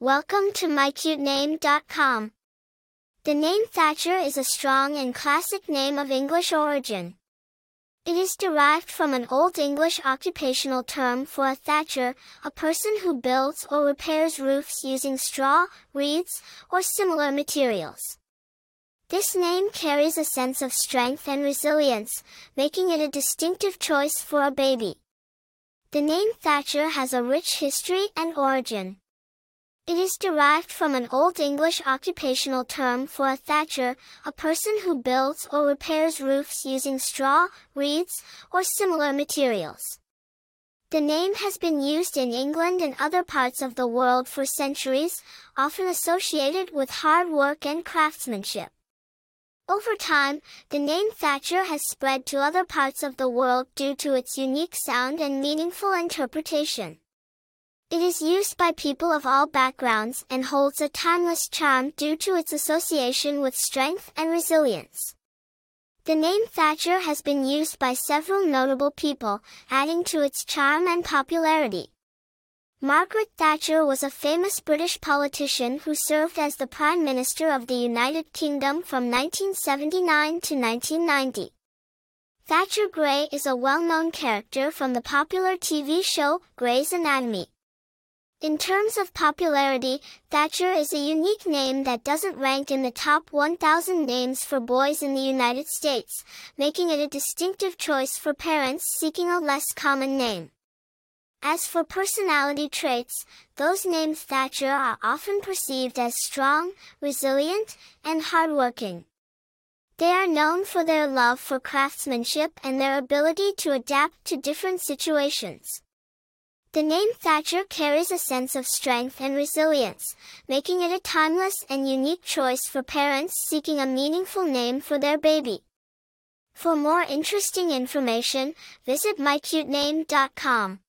Welcome to mycutename.com. The name Thatcher is a strong and classic name of English origin. It is derived from an Old English occupational term for a thatcher, a person who builds or repairs roofs using straw, reeds, or similar materials. This name carries a sense of strength and resilience, making it a distinctive choice for a baby. The name Thatcher has a rich history and origin. It is derived from an Old English occupational term for a thatcher, a person who builds or repairs roofs using straw, reeds, or similar materials. The name has been used in England and other parts of the world for centuries, often associated with hard work and craftsmanship. Over time, the name Thatcher has spread to other parts of the world due to its unique sound and meaningful interpretation. It is used by people of all backgrounds and holds a timeless charm due to its association with strength and resilience. The name Thatcher has been used by several notable people, adding to its charm and popularity. Margaret Thatcher was a famous British politician who served as the Prime Minister of the United Kingdom from 1979 to 1990. Thatcher Grey is a well-known character from the popular TV show Grey's Anatomy. In terms of popularity, Thatcher is a unique name that doesn't rank in the top 1,000 names for boys in the United States, making it a distinctive choice for parents seeking a less common name. As for personality traits, those named Thatcher are often perceived as strong, resilient, and hardworking. They are known for their love for craftsmanship and their ability to adapt to different situations. The name Thatcher carries a sense of strength and resilience, making it a timeless and unique choice for parents seeking a meaningful name for their baby. For more interesting information, visit mycutename.com.